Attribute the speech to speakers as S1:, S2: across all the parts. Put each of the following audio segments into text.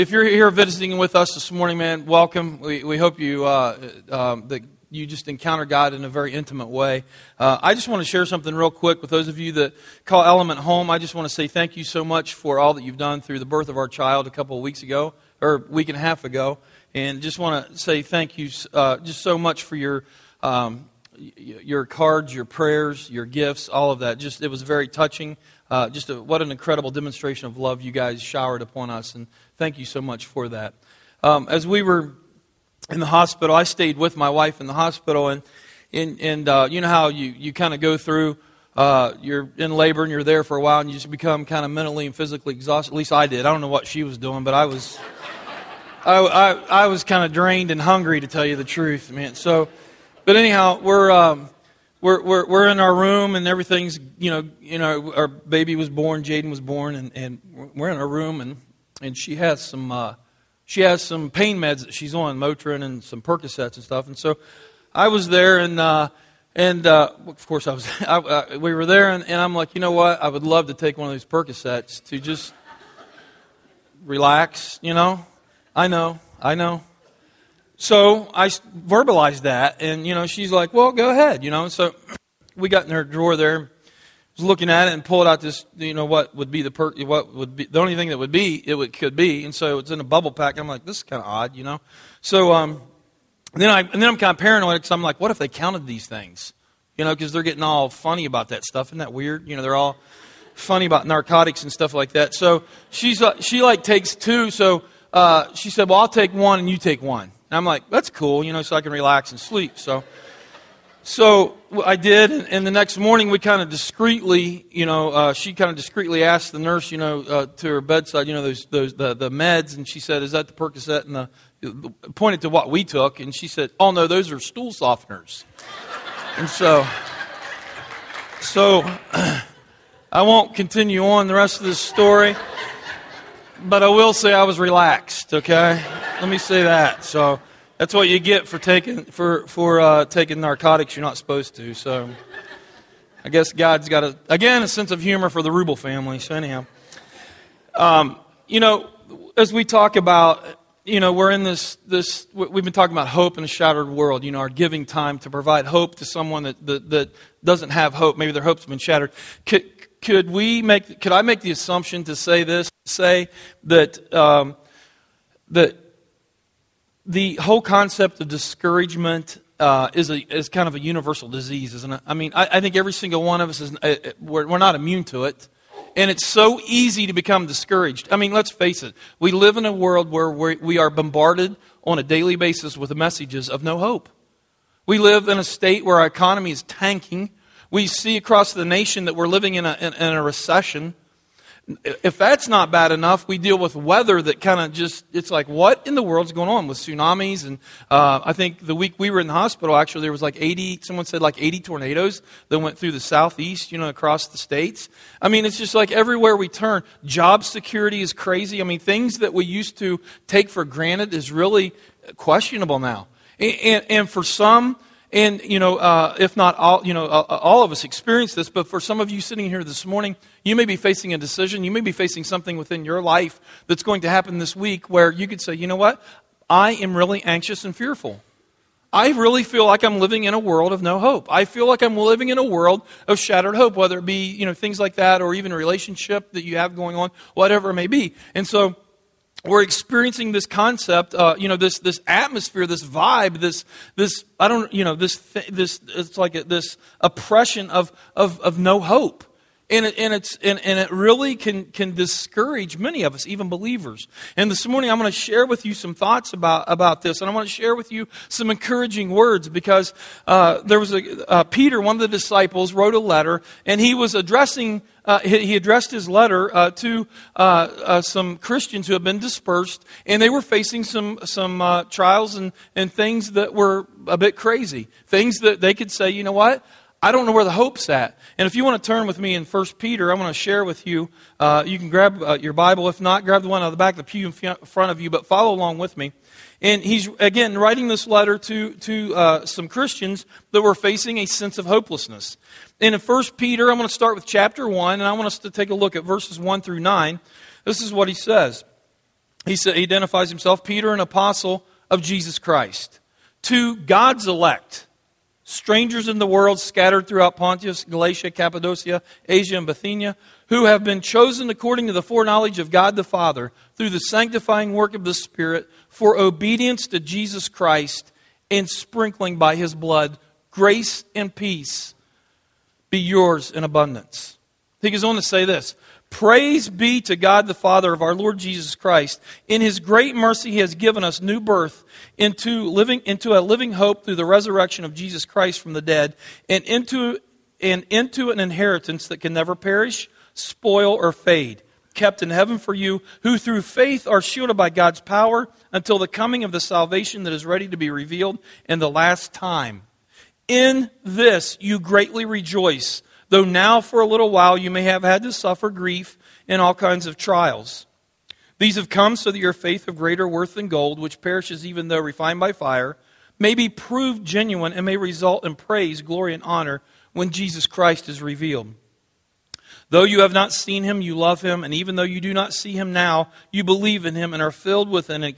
S1: if you're here visiting with us this morning, man, welcome. We, we hope you uh, um, that you just encounter God in a very intimate way. Uh, I just want to share something real quick with those of you that call Element home. I just want to say thank you so much for all that you've done through the birth of our child a couple of weeks ago or a week and a half ago, and just want to say thank you uh, just so much for your. Um, your cards, your prayers, your gifts, all of that. Just it was very touching. Uh, just a, what an incredible demonstration of love you guys showered upon us, and thank you so much for that. Um, as we were in the hospital. I stayed with my wife in the hospital, and and, and uh, you know how you, you kind of go through. Uh, you're in labor and you're there for a while, and you just become kind of mentally and physically exhausted. At least I did. I don't know what she was doing, but I was. I, I, I was kind of drained and hungry to tell you the truth, man. So, but anyhow, we're um, we're, we're, we're in our room and everything's, you know, you know, our baby was born, Jaden was born, and, and we're in our room and, and she has some, uh, she has some pain meds that she's on, Motrin and some Percocets and stuff. And so I was there, and uh, and uh, of course I was. I, uh, we were there, and, and I'm like, you know what? I would love to take one of these Percocets to just relax. You know, I know, I know. So I verbalized that, and you know, she's like, well, go ahead. You know, so we got in her drawer there was looking at it and pulled out this, you know, what would be the per, what would be the only thing that would be it would, could be, and so it's in a bubble pack. I'm like, this is kind of odd, you know. So um, then I and then I'm kind of paranoid because I'm like, what if they counted these things, you know, because they're getting all funny about that stuff. Isn't that weird? You know, they're all funny about narcotics and stuff like that. So she's uh, she like takes two. So uh, she said, well, I'll take one and you take one. And I'm like, that's cool, you know, so I can relax and sleep. So. So I did, and the next morning we kind of discreetly, you know, uh, she kind of discreetly asked the nurse, you know, uh, to her bedside, you know, those, those the, the meds, and she said, "Is that the Percocet?" And the pointed to what we took, and she said, "Oh no, those are stool softeners." and so, so I won't continue on the rest of this story, but I will say I was relaxed. Okay, let me say that. So. That's what you get for taking for for uh, taking narcotics you're not supposed to. So, I guess God's got a again a sense of humor for the Ruble family. So anyhow, um, you know, as we talk about, you know, we're in this this we've been talking about hope in a shattered world. You know, our giving time to provide hope to someone that that, that doesn't have hope. Maybe their hope's been shattered. Could, could we make? Could I make the assumption to say this? Say that um, that the whole concept of discouragement uh, is, a, is kind of a universal disease, isn't it? I mean, I, I think every single one of us is, uh, we're, we're not immune to it. And it's so easy to become discouraged. I mean, let's face it. We live in a world where we are bombarded on a daily basis with messages of no hope. We live in a state where our economy is tanking. We see across the nation that we're living in a, in, in a recession if that's not bad enough, we deal with weather that kind of just, it's like, what in the world's going on with tsunamis? And uh, I think the week we were in the hospital, actually, there was like 80, someone said like 80 tornadoes that went through the southeast, you know, across the states. I mean, it's just like everywhere we turn, job security is crazy. I mean, things that we used to take for granted is really questionable now. and, and, and for some, and, you know, uh, if not all, you know, uh, uh, all of us experience this, but for some of you sitting here this morning, you may be facing a decision. You may be facing something within your life that's going to happen this week where you could say, you know what? I am really anxious and fearful. I really feel like I'm living in a world of no hope. I feel like I'm living in a world of shattered hope, whether it be, you know, things like that or even a relationship that you have going on, whatever it may be. And so, we're experiencing this concept, uh, you know, this this atmosphere, this vibe, this this I don't, you know, this this it's like a, this oppression of of of no hope. And it, and, it's, and, and it really can, can discourage many of us, even believers. And this morning, I'm going to share with you some thoughts about, about this. And I want to share with you some encouraging words because uh, there was a, uh, Peter, one of the disciples, wrote a letter, and he was addressing uh, he, addressed his letter uh, to uh, uh, some Christians who had been dispersed, and they were facing some, some uh, trials and, and things that were a bit crazy. Things that they could say, you know what? I don't know where the hope's at. And if you want to turn with me in 1 Peter, I want to share with you. Uh, you can grab uh, your Bible. If not, grab the one on the back of the pew in front of you, but follow along with me. And he's, again, writing this letter to, to uh, some Christians that were facing a sense of hopelessness. And in 1 Peter, I'm going to start with chapter 1, and I want us to take a look at verses 1 through 9. This is what he says. he, sa- he identifies himself Peter, an apostle of Jesus Christ. To God's elect, strangers in the world scattered throughout Pontus, Galatia, Cappadocia, Asia, and Bithynia, who have been chosen according to the foreknowledge of God the Father through the sanctifying work of the Spirit for obedience to Jesus Christ and sprinkling by his blood, grace and peace be yours in abundance. He goes on to say this Praise be to God the Father of our Lord Jesus Christ. In his great mercy, he has given us new birth into, living, into a living hope through the resurrection of Jesus Christ from the dead, and into, and into an inheritance that can never perish, spoil, or fade, kept in heaven for you, who through faith are shielded by God's power until the coming of the salvation that is ready to be revealed in the last time. In this you greatly rejoice though now for a little while you may have had to suffer grief in all kinds of trials. These have come so that your faith of greater worth than gold, which perishes even though refined by fire, may be proved genuine and may result in praise, glory, and honor when Jesus Christ is revealed. Though you have not seen him, you love him, and even though you do not see him now, you believe in him and are filled with an,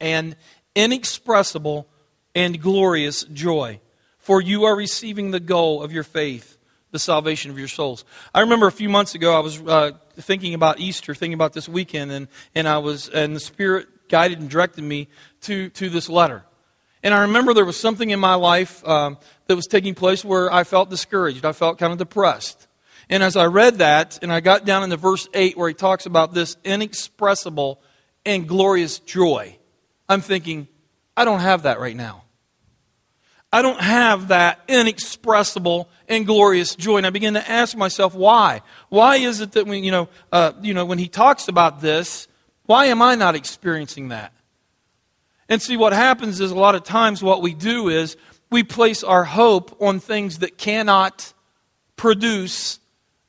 S1: an inexpressible and glorious joy. For you are receiving the goal of your faith the salvation of your souls. I remember a few months ago, I was uh, thinking about Easter, thinking about this weekend, and, and I was, and the Spirit guided and directed me to, to this letter. And I remember there was something in my life um, that was taking place where I felt discouraged. I felt kind of depressed. And as I read that, and I got down into verse 8 where he talks about this inexpressible and glorious joy, I'm thinking, I don't have that right now. I don't have that inexpressible and glorious joy. And I begin to ask myself, why? Why is it that when, you know, uh, you know, when he talks about this, why am I not experiencing that? And see, what happens is a lot of times what we do is we place our hope on things that cannot produce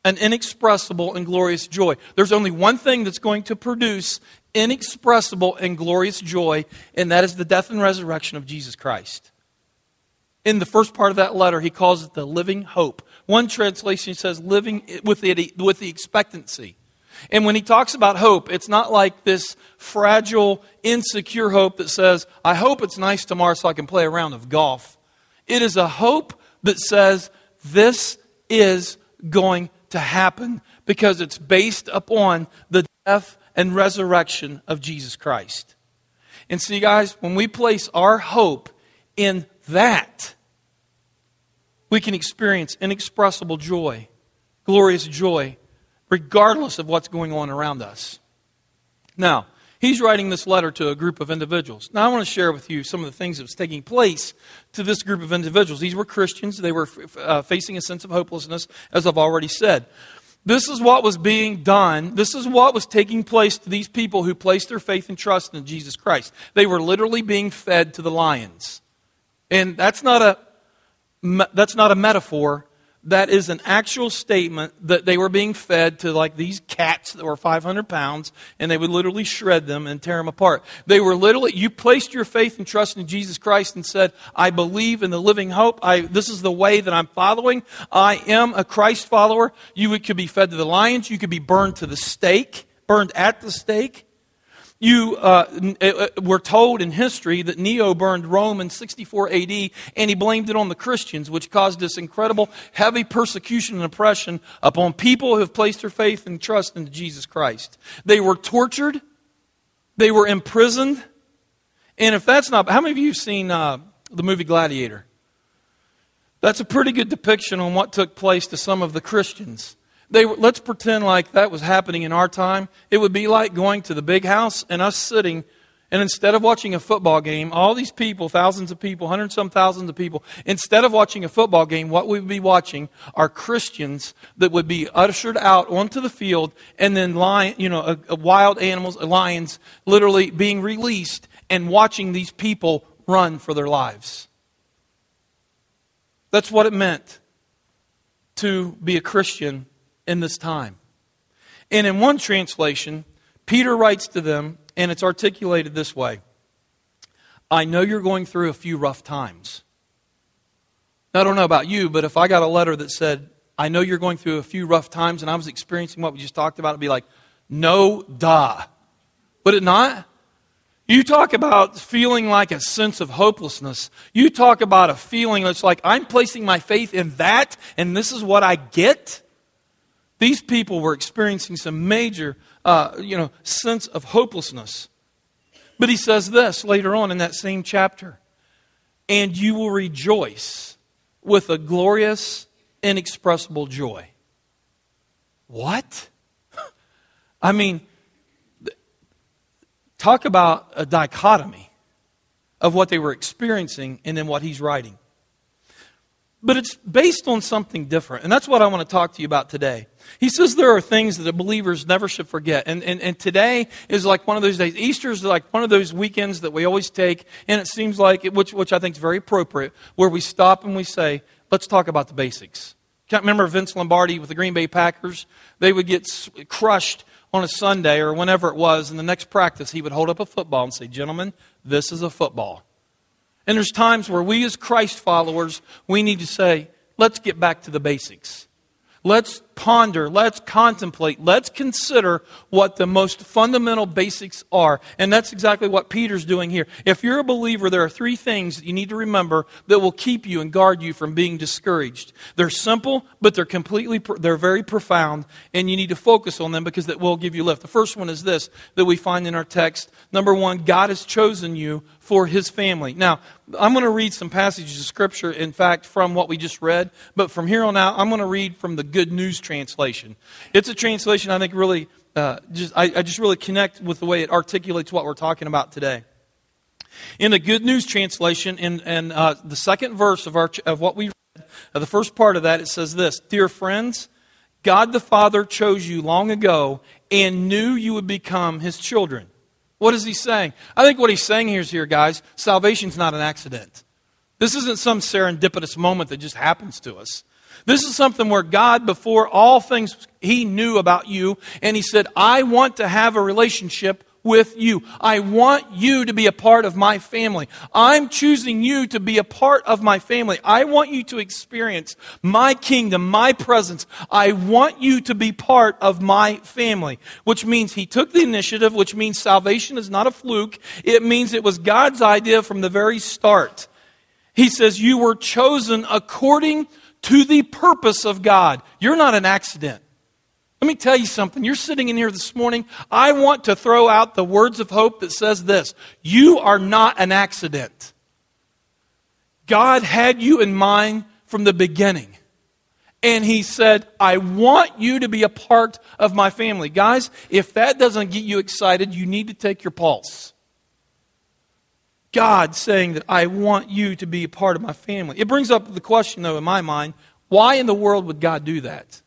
S1: an inexpressible and glorious joy. There's only one thing that's going to produce inexpressible and glorious joy, and that is the death and resurrection of Jesus Christ. In the first part of that letter, he calls it the living hope. One translation says living with the, with the expectancy. And when he talks about hope, it's not like this fragile, insecure hope that says, I hope it's nice tomorrow so I can play a round of golf. It is a hope that says, this is going to happen because it's based upon the death and resurrection of Jesus Christ. And see, guys, when we place our hope in that, we can experience inexpressible joy, glorious joy, regardless of what's going on around us. Now, he's writing this letter to a group of individuals. Now, I want to share with you some of the things that was taking place to this group of individuals. These were Christians. They were uh, facing a sense of hopelessness, as I've already said. This is what was being done. This is what was taking place to these people who placed their faith and trust in Jesus Christ. They were literally being fed to the lions. And that's not a that's not a metaphor. That is an actual statement that they were being fed to like these cats that were 500 pounds, and they would literally shred them and tear them apart. They were literally, you placed your faith and trust in Jesus Christ and said, I believe in the living hope. I, this is the way that I'm following. I am a Christ follower. You could be fed to the lions. You could be burned to the stake, burned at the stake. You uh, uh, uh, were told in history that Nero burned Rome in 64 AD, and he blamed it on the Christians, which caused this incredible, heavy persecution and oppression upon people who have placed their faith and trust in Jesus Christ. They were tortured, they were imprisoned, and if that's not, how many of you have seen uh, the movie Gladiator? That's a pretty good depiction on what took place to some of the Christians. They, let's pretend like that was happening in our time. It would be like going to the big house and us sitting, and instead of watching a football game, all these people, thousands of people, hundreds some thousands of people, instead of watching a football game, what we would be watching are Christians that would be ushered out onto the field, and then lion, you know, a, a wild animals, lions, literally being released, and watching these people run for their lives. That's what it meant to be a Christian in this time. And in one translation, Peter writes to them, and it's articulated this way I know you're going through a few rough times. Now, I don't know about you, but if I got a letter that said, I know you're going through a few rough times, and I was experiencing what we just talked about, it'd be like, no, duh. Would it not? You talk about feeling like a sense of hopelessness. You talk about a feeling that's like, I'm placing my faith in that, and this is what I get. These people were experiencing some major, uh, you know, sense of hopelessness. But he says this later on in that same chapter and you will rejoice with a glorious, inexpressible joy. What? I mean, talk about a dichotomy of what they were experiencing and then what he's writing. But it's based on something different. And that's what I want to talk to you about today. He says there are things that the believers never should forget. And, and, and today is like one of those days. Easter is like one of those weekends that we always take. And it seems like, it, which, which I think is very appropriate, where we stop and we say, let's talk about the basics. Can't remember Vince Lombardi with the Green Bay Packers? They would get crushed on a Sunday or whenever it was. In the next practice, he would hold up a football and say, gentlemen, this is a football. And there's times where we, as Christ followers, we need to say, let's get back to the basics. Let's ponder, let's contemplate, let's consider what the most fundamental basics are. And that's exactly what Peter's doing here. If you're a believer, there are three things that you need to remember that will keep you and guard you from being discouraged. They're simple, but they're completely, they're very profound, and you need to focus on them because that will give you lift. The first one is this that we find in our text. Number one, God has chosen you for his family. Now, I'm going to read some passages of Scripture, in fact, from what we just read, but from here on out, I'm going to read from the Good News translation. It's a translation I think really, uh, just, I, I just really connect with the way it articulates what we're talking about today. In the Good News translation, in, in uh, the second verse of, our, of what we read, uh, the first part of that, it says this Dear friends, God the Father chose you long ago and knew you would become his children. What is he saying? I think what he's saying here is here, guys, salvation's not an accident. This isn't some serendipitous moment that just happens to us. This is something where God, before all things, He knew about you, and He said, I want to have a relationship with you. I want you to be a part of my family. I'm choosing you to be a part of my family. I want you to experience my kingdom, my presence. I want you to be part of my family, which means he took the initiative, which means salvation is not a fluke. It means it was God's idea from the very start. He says, You were chosen according to the purpose of God. You're not an accident. Let me tell you something. You're sitting in here this morning. I want to throw out the words of hope that says this You are not an accident. God had you in mind from the beginning. And He said, I want you to be a part of my family. Guys, if that doesn't get you excited, you need to take your pulse. God saying that I want you to be a part of my family. It brings up the question, though, in my mind why in the world would God do that?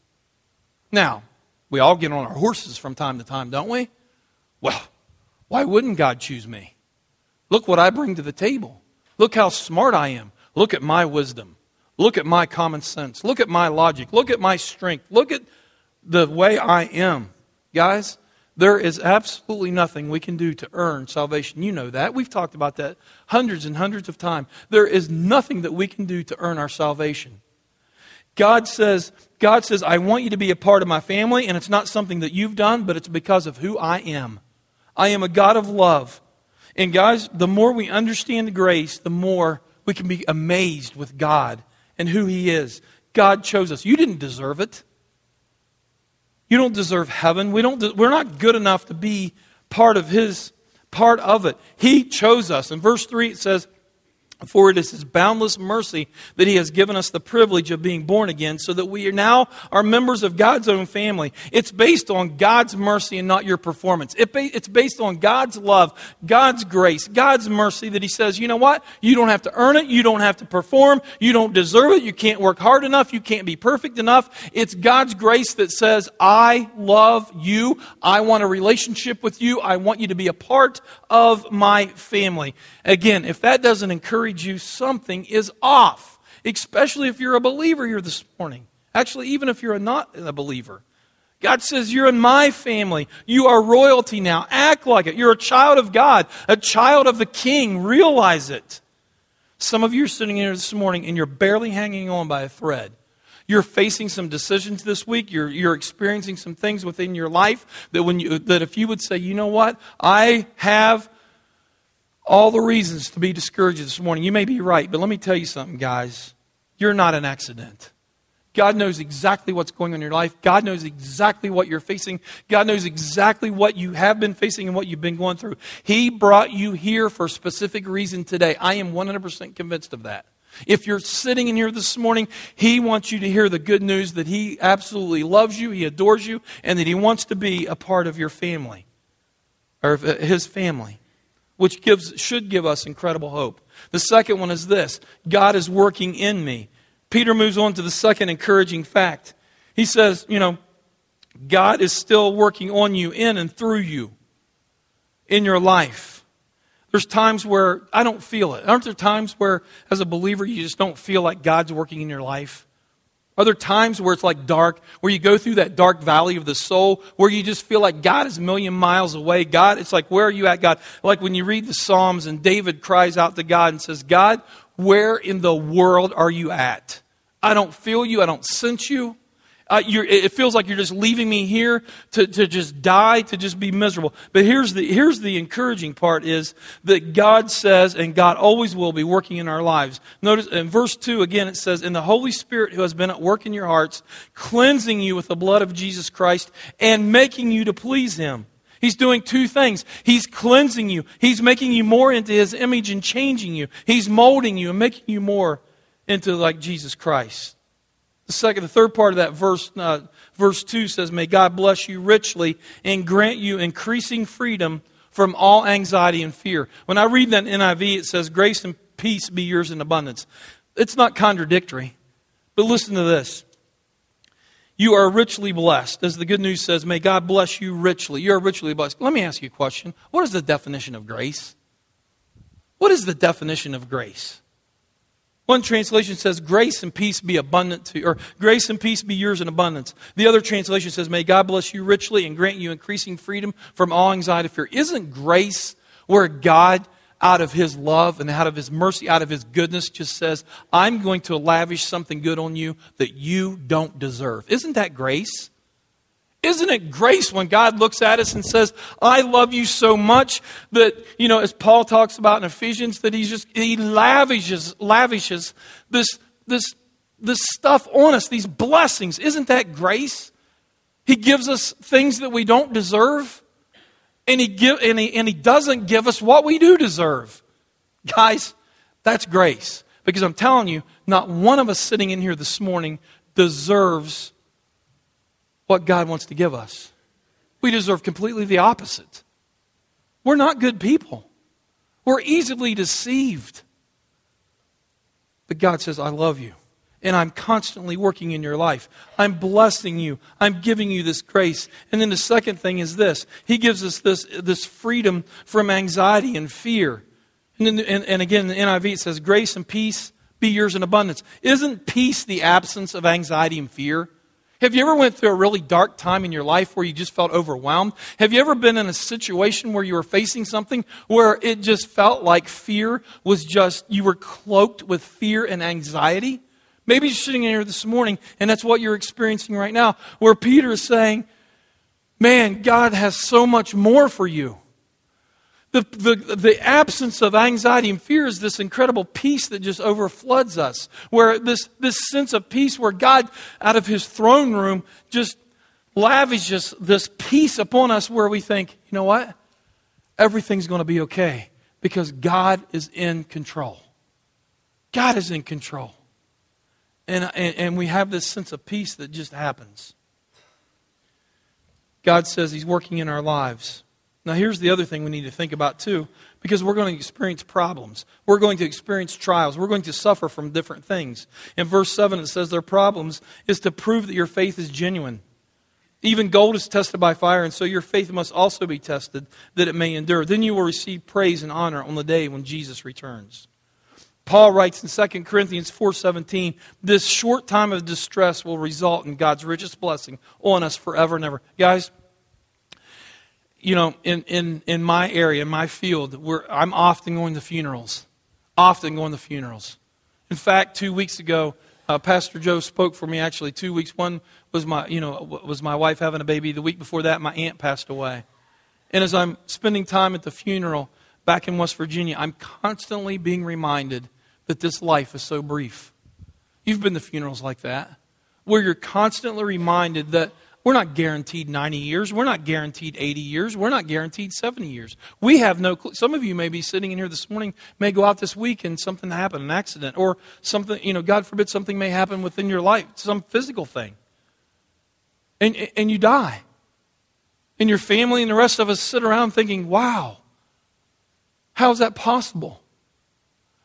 S1: Now, we all get on our horses from time to time, don't we? Well, why wouldn't God choose me? Look what I bring to the table. Look how smart I am. Look at my wisdom. Look at my common sense. Look at my logic. Look at my strength. Look at the way I am. Guys, there is absolutely nothing we can do to earn salvation. You know that. We've talked about that hundreds and hundreds of times. There is nothing that we can do to earn our salvation. God says, God says, I want you to be a part of my family, and it's not something that you've done, but it's because of who I am. I am a God of love. And guys, the more we understand grace, the more we can be amazed with God and who He is. God chose us. You didn't deserve it. You don't deserve heaven. We don't de- we're not good enough to be part of His part of it. He chose us. In verse 3, it says, for it is his boundless mercy that he has given us the privilege of being born again, so that we are now are members of God's own family. It's based on God's mercy and not your performance. It ba- it's based on God's love, God's grace, God's mercy that he says, you know what? You don't have to earn it. You don't have to perform. You don't deserve it. You can't work hard enough. You can't be perfect enough. It's God's grace that says, I love you. I want a relationship with you. I want you to be a part of my family. Again, if that doesn't encourage you, something is off, especially if you're a believer here this morning. Actually, even if you're not a believer. God says, You're in my family. You are royalty now. Act like it. You're a child of God, a child of the King. Realize it. Some of you are sitting here this morning and you're barely hanging on by a thread. you're facing some decisions this week, you're, you're experiencing some things within your life that, when you, that if you would say, you know what, I have all the reasons to be discouraged this morning, you may be right, but let me tell you something, guys. You're not an accident. God knows exactly what's going on in your life. God knows exactly what you're facing. God knows exactly what you have been facing and what you've been going through. He brought you here for a specific reason today. I am 100% convinced of that. If you're sitting in here this morning, He wants you to hear the good news that He absolutely loves you, He adores you, and that He wants to be a part of your family, or uh, His family, which gives, should give us incredible hope. The second one is this God is working in me. Peter moves on to the second encouraging fact. He says, you know, God is still working on you, in and through you, in your life. There's times where I don't feel it. Aren't there times where, as a believer, you just don't feel like God's working in your life? Are there times where it's like dark, where you go through that dark valley of the soul, where you just feel like God is a million miles away? God, it's like, where are you at, God? Like when you read the Psalms and David cries out to God and says, God, where in the world are you at? I don't feel you. I don't sense you. Uh, it feels like you're just leaving me here to, to just die, to just be miserable. But here's the, here's the encouraging part is that God says, and God always will be working in our lives. Notice in verse 2 again, it says, In the Holy Spirit who has been at work in your hearts, cleansing you with the blood of Jesus Christ and making you to please Him. He's doing two things. He's cleansing you. He's making you more into His image and changing you. He's molding you and making you more into like Jesus Christ. The second, the third part of that verse, uh, verse two says, "May God bless you richly and grant you increasing freedom from all anxiety and fear." When I read that NIV, it says, "Grace and peace be yours in abundance." It's not contradictory, but listen to this. You are richly blessed. As the good news says, may God bless you richly. You are richly blessed. Let me ask you a question. What is the definition of grace? What is the definition of grace? One translation says, Grace and peace be abundant to you, or grace and peace be yours in abundance. The other translation says, May God bless you richly and grant you increasing freedom from all anxiety fear. Isn't grace where God, out of his love and out of his mercy, out of his goodness, just says, I'm going to lavish something good on you that you don't deserve? Isn't that grace? Isn't it grace when God looks at us and says, I love you so much that, you know, as Paul talks about in Ephesians, that he just, he lavishes, lavishes this, this, this stuff on us, these blessings. Isn't that grace? He gives us things that we don't deserve, and he, give, and he, and he doesn't give us what we do deserve. Guys, that's grace. Because I'm telling you, not one of us sitting in here this morning deserves what God wants to give us. We deserve completely the opposite. We're not good people, we're easily deceived. But God says, I love you. And I'm constantly working in your life. I'm blessing you. I'm giving you this grace. And then the second thing is this He gives us this, this freedom from anxiety and fear. And, then, and, and again, the NIV it says, Grace and peace be yours in abundance. Isn't peace the absence of anxiety and fear? Have you ever went through a really dark time in your life where you just felt overwhelmed? Have you ever been in a situation where you were facing something where it just felt like fear was just, you were cloaked with fear and anxiety? Maybe you're sitting in here this morning and that's what you're experiencing right now, where Peter is saying, Man, God has so much more for you. The, the, the absence of anxiety and fear is this incredible peace that just overfloods us. Where this, this sense of peace, where God, out of his throne room, just lavishes this peace upon us, where we think, you know what? Everything's going to be okay because God is in control. God is in control. And, and, and we have this sense of peace that just happens. God says He's working in our lives. Now, here's the other thing we need to think about too, because we're going to experience problems. We're going to experience trials. We're going to suffer from different things. In verse 7, it says their problems is to prove that your faith is genuine. Even gold is tested by fire, and so your faith must also be tested that it may endure. Then you will receive praise and honor on the day when Jesus returns. Paul writes in 2 Corinthians 4:17, this short time of distress will result in God's richest blessing on us forever and ever. Guys, you know, in, in, in my area, in my field, where I'm often going to funerals. Often going to funerals. In fact, two weeks ago, Uh, Pastor Joe spoke for me actually two weeks. One was my, you know, was my wife having a baby. The week before that, my aunt passed away. And as I'm spending time at the funeral back in West Virginia, I'm constantly being reminded that this life is so brief. You've been to funerals like that, where you're constantly reminded that we're not guaranteed 90 years. We're not guaranteed 80 years. We're not guaranteed 70 years. We have no clue. Some of you may be sitting in here this morning, may go out this week and something happen, an accident, or something, you know, God forbid something may happen within your life, some physical thing. And, and you die. And your family and the rest of us sit around thinking, wow, how is that possible?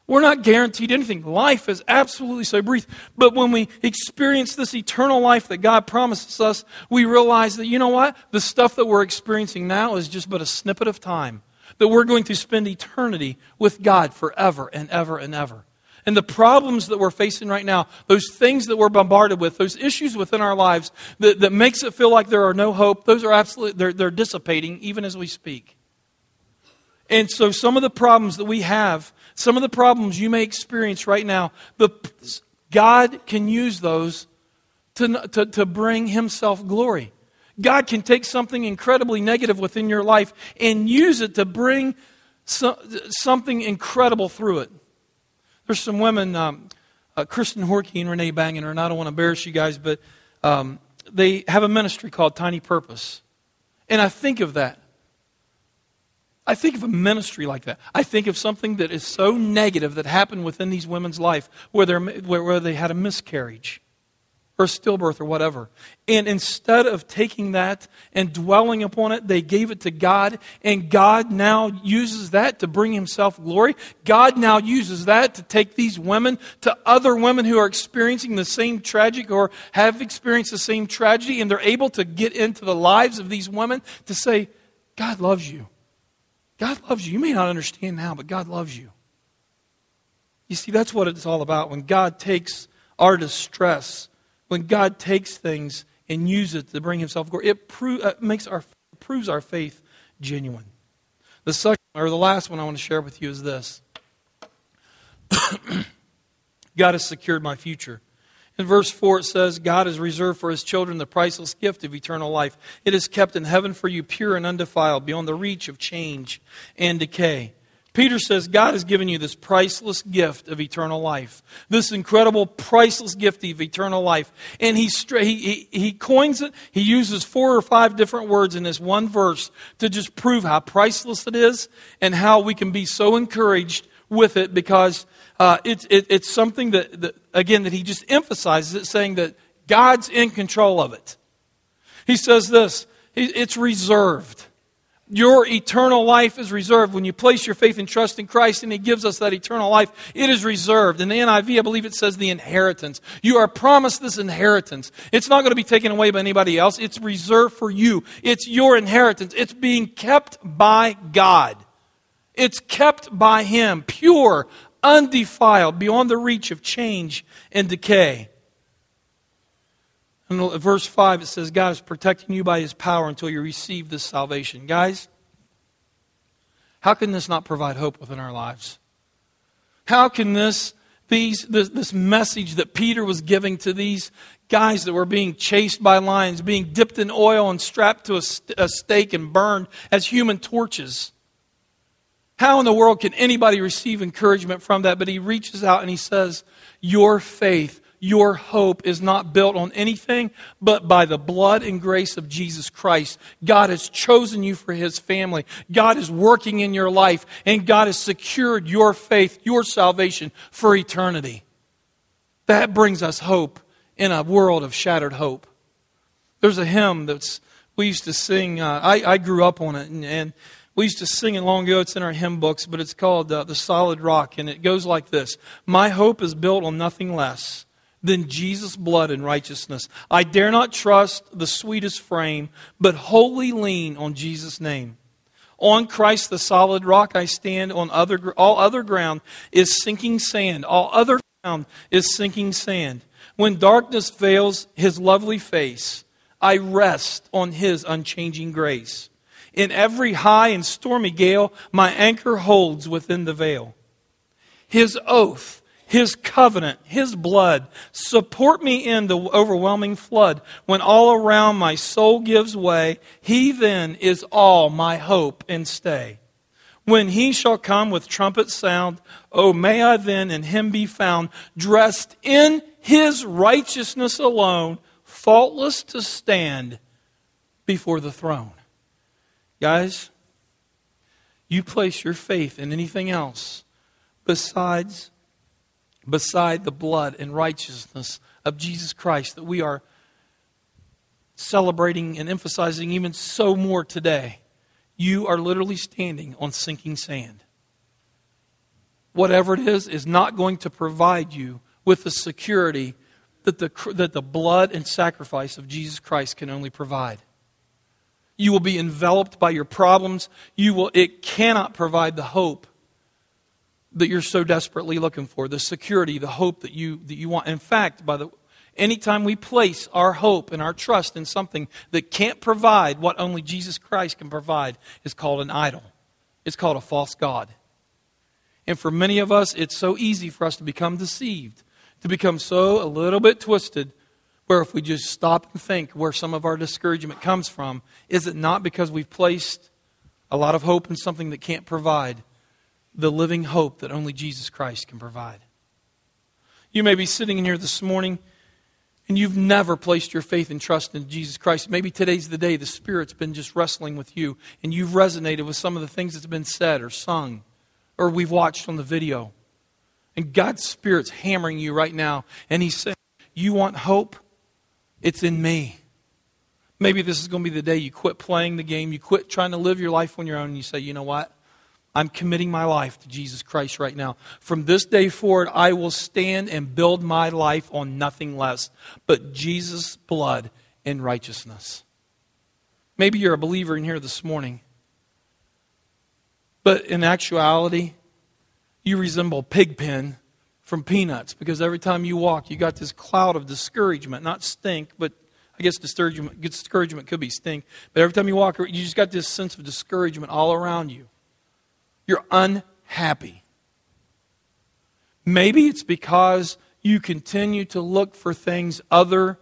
S1: We're not guaranteed anything. Life is absolutely so brief. But when we experience this eternal life that God promises us, we realize that, you know what? The stuff that we're experiencing now is just but a snippet of time. That we're going to spend eternity with God forever and ever and ever. And the problems that we're facing right now, those things that we're bombarded with, those issues within our lives that, that makes it feel like there are no hope, those are absolutely, they're, they're dissipating even as we speak. And so some of the problems that we have some of the problems you may experience right now, the, God can use those to, to, to bring Himself glory. God can take something incredibly negative within your life and use it to bring so, something incredible through it. There's some women, um, uh, Kristen Horkey and Renee Bangener, and I don't want to embarrass you guys, but um, they have a ministry called Tiny Purpose. And I think of that. I think of a ministry like that. I think of something that is so negative that happened within these women's life, where, where, where they had a miscarriage or stillbirth or whatever. And instead of taking that and dwelling upon it, they gave it to God, and God now uses that to bring Himself glory. God now uses that to take these women to other women who are experiencing the same tragic or have experienced the same tragedy, and they're able to get into the lives of these women to say, God loves you. God loves you. You may not understand now, but God loves you. You see, that's what it's all about. When God takes our distress, when God takes things and uses it to bring Himself glory, it pro- uh, makes our, proves our faith genuine. The second, or the last one I want to share with you is this God has secured my future. In verse 4, it says, God has reserved for his children the priceless gift of eternal life. It is kept in heaven for you, pure and undefiled, beyond the reach of change and decay. Peter says, God has given you this priceless gift of eternal life. This incredible, priceless gift of eternal life. And he, he, he coins it, he uses four or five different words in this one verse to just prove how priceless it is and how we can be so encouraged with it because uh, it, it, it's something that, that, again, that he just emphasizes it, saying that God's in control of it. He says this it's reserved. Your eternal life is reserved. When you place your faith and trust in Christ and He gives us that eternal life, it is reserved. In the NIV, I believe it says the inheritance. You are promised this inheritance. It's not going to be taken away by anybody else. It's reserved for you. It's your inheritance. It's being kept by God. It's kept by Him, pure, undefiled, beyond the reach of change and decay. In verse 5, it says, God is protecting you by his power until you receive this salvation. Guys, how can this not provide hope within our lives? How can this, these, this, this message that Peter was giving to these guys that were being chased by lions, being dipped in oil and strapped to a, a stake and burned as human torches, how in the world can anybody receive encouragement from that? But he reaches out and he says, Your faith, your hope is not built on anything but by the blood and grace of Jesus Christ. God has chosen you for his family. God is working in your life, and God has secured your faith, your salvation for eternity. That brings us hope in a world of shattered hope. There's a hymn that's we used to sing. Uh, I, I grew up on it, and, and we used to sing it long ago. It's in our hymn books, but it's called uh, The Solid Rock. And it goes like this My hope is built on nothing less than Jesus' blood and righteousness. I dare not trust the sweetest frame, but wholly lean on Jesus' name. On Christ, the solid rock, I stand. On other, all other ground is sinking sand. All other ground is sinking sand. When darkness veils his lovely face, I rest on his unchanging grace. In every high and stormy gale, my anchor holds within the veil. His oath, His covenant, His blood. Support me in the overwhelming flood. When all around my soul gives way, He then is all my hope and stay. When He shall come with trumpet sound, oh, may I then in Him be found, dressed in His righteousness alone, faultless to stand before the throne. Guys, you place your faith in anything else besides beside the blood and righteousness of Jesus Christ that we are celebrating and emphasizing even so more today, you are literally standing on sinking sand. Whatever it is, is not going to provide you with the security that the, that the blood and sacrifice of Jesus Christ can only provide. You will be enveloped by your problems. You will, it cannot provide the hope that you're so desperately looking for, the security, the hope that you, that you want. In fact, by the, anytime we place our hope and our trust in something that can't provide what only Jesus Christ can provide, is called an idol. It's called a false God. And for many of us, it's so easy for us to become deceived, to become so a little bit twisted where if we just stop and think where some of our discouragement comes from, is it not because we've placed a lot of hope in something that can't provide the living hope that only Jesus Christ can provide? You may be sitting in here this morning and you've never placed your faith and trust in Jesus Christ. Maybe today's the day the Spirit's been just wrestling with you and you've resonated with some of the things that's been said or sung or we've watched on the video. And God's Spirit's hammering you right now and He's saying, You want hope? It's in me. Maybe this is going to be the day you quit playing the game, you quit trying to live your life on your own, and you say, you know what? I'm committing my life to Jesus Christ right now. From this day forward, I will stand and build my life on nothing less but Jesus' blood and righteousness. Maybe you're a believer in here this morning, but in actuality, you resemble Pigpen from peanuts because every time you walk, you got this cloud of discouragement, not stink, but I guess discouragement, discouragement could be stink. But every time you walk, you just got this sense of discouragement all around you. You're unhappy. Maybe it's because you continue to look for things other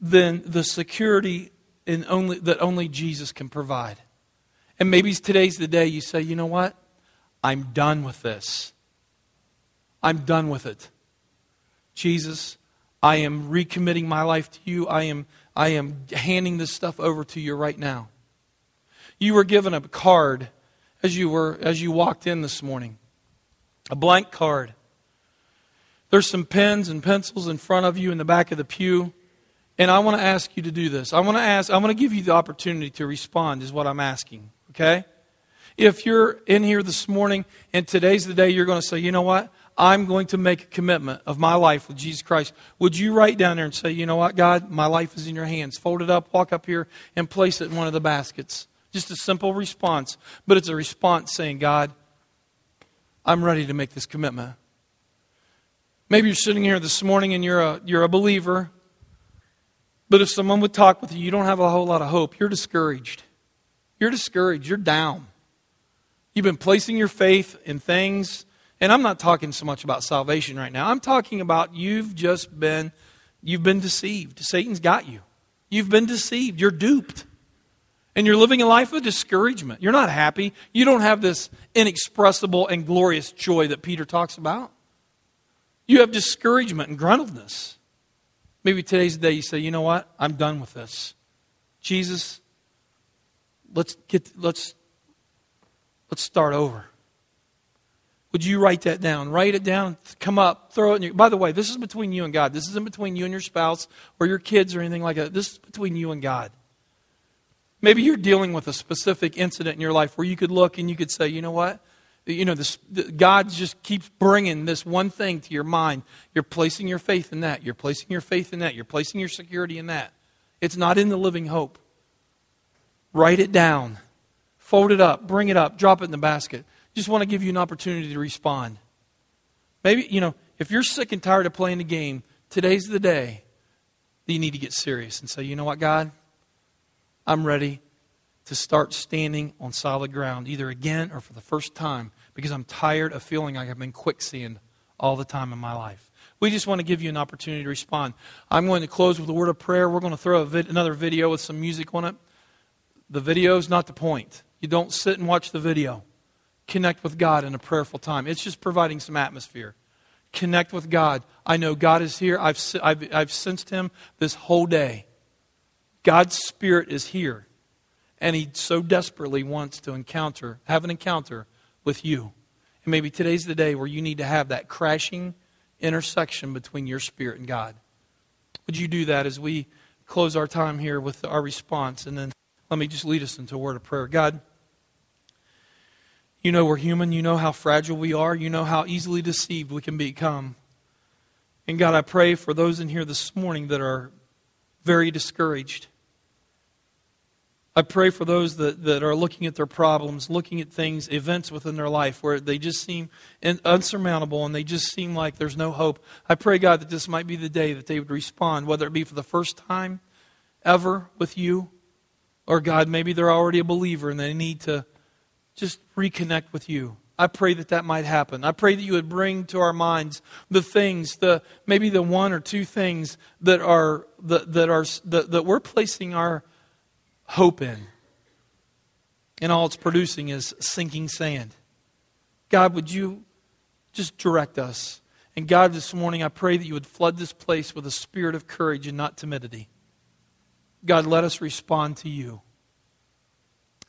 S1: than the security in only, that only Jesus can provide. And maybe today's the day you say, you know what? I'm done with this. I'm done with it. Jesus, I am recommitting my life to you. I am, I am handing this stuff over to you right now. You were given a card as you, were, as you walked in this morning, a blank card. There's some pens and pencils in front of you in the back of the pew. And I want to ask you to do this. I want to ask, I want to give you the opportunity to respond, is what I'm asking. Okay? If you're in here this morning and today's the day you're going to say, you know what? I'm going to make a commitment of my life with Jesus Christ. Would you write down there and say, you know what, God, my life is in your hands? Fold it up, walk up here, and place it in one of the baskets. Just a simple response, but it's a response saying, God, I'm ready to make this commitment. Maybe you're sitting here this morning and you're a, you're a believer, but if someone would talk with you, you don't have a whole lot of hope. You're discouraged. You're discouraged. You're down. You've been placing your faith in things and I'm not talking so much about salvation right now. I'm talking about you've just been you've been deceived. Satan's got you. You've been deceived. You're duped. And you're living a life of discouragement. You're not happy. You don't have this inexpressible and glorious joy that Peter talks about. You have discouragement and gruntledness. Maybe today's the day you say, you know what? I'm done with this. Jesus, let's get let's let's start over. Would you write that down? Write it down, come up, throw it in your. By the way, this is between you and God. This isn't between you and your spouse or your kids or anything like that. This is between you and God. Maybe you're dealing with a specific incident in your life where you could look and you could say, you know what? You know, this, God just keeps bringing this one thing to your mind. You're placing your faith in that. You're placing your faith in that. You're placing your security in that. It's not in the living hope. Write it down. Fold it up. Bring it up. Drop it in the basket just want to give you an opportunity to respond. Maybe, you know, if you're sick and tired of playing the game, today's the day that you need to get serious and say, you know what, God? I'm ready to start standing on solid ground, either again or for the first time, because I'm tired of feeling like I've been quicksand all the time in my life. We just want to give you an opportunity to respond. I'm going to close with a word of prayer. We're going to throw vid- another video with some music on it. The video is not the point. You don't sit and watch the video. Connect with God in a prayerful time. It's just providing some atmosphere. Connect with God. I know God is here. I've, I've, I've sensed Him this whole day. God's Spirit is here. And He so desperately wants to encounter, have an encounter with you. And maybe today's the day where you need to have that crashing intersection between your spirit and God. Would you do that as we close our time here with our response? And then let me just lead us into a word of prayer. God, you know we're human. You know how fragile we are. You know how easily deceived we can become. And God, I pray for those in here this morning that are very discouraged. I pray for those that, that are looking at their problems, looking at things, events within their life where they just seem unsurmountable and they just seem like there's no hope. I pray, God, that this might be the day that they would respond, whether it be for the first time ever with you, or God, maybe they're already a believer and they need to just reconnect with you. I pray that that might happen. I pray that you would bring to our minds the things, the maybe the one or two things that are that, that are that, that we're placing our hope in. And all it's producing is sinking sand. God, would you just direct us? And God, this morning, I pray that you would flood this place with a spirit of courage and not timidity. God, let us respond to you.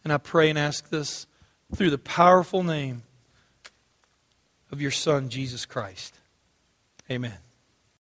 S1: And I pray and ask this through the powerful name of your Son, Jesus Christ. Amen.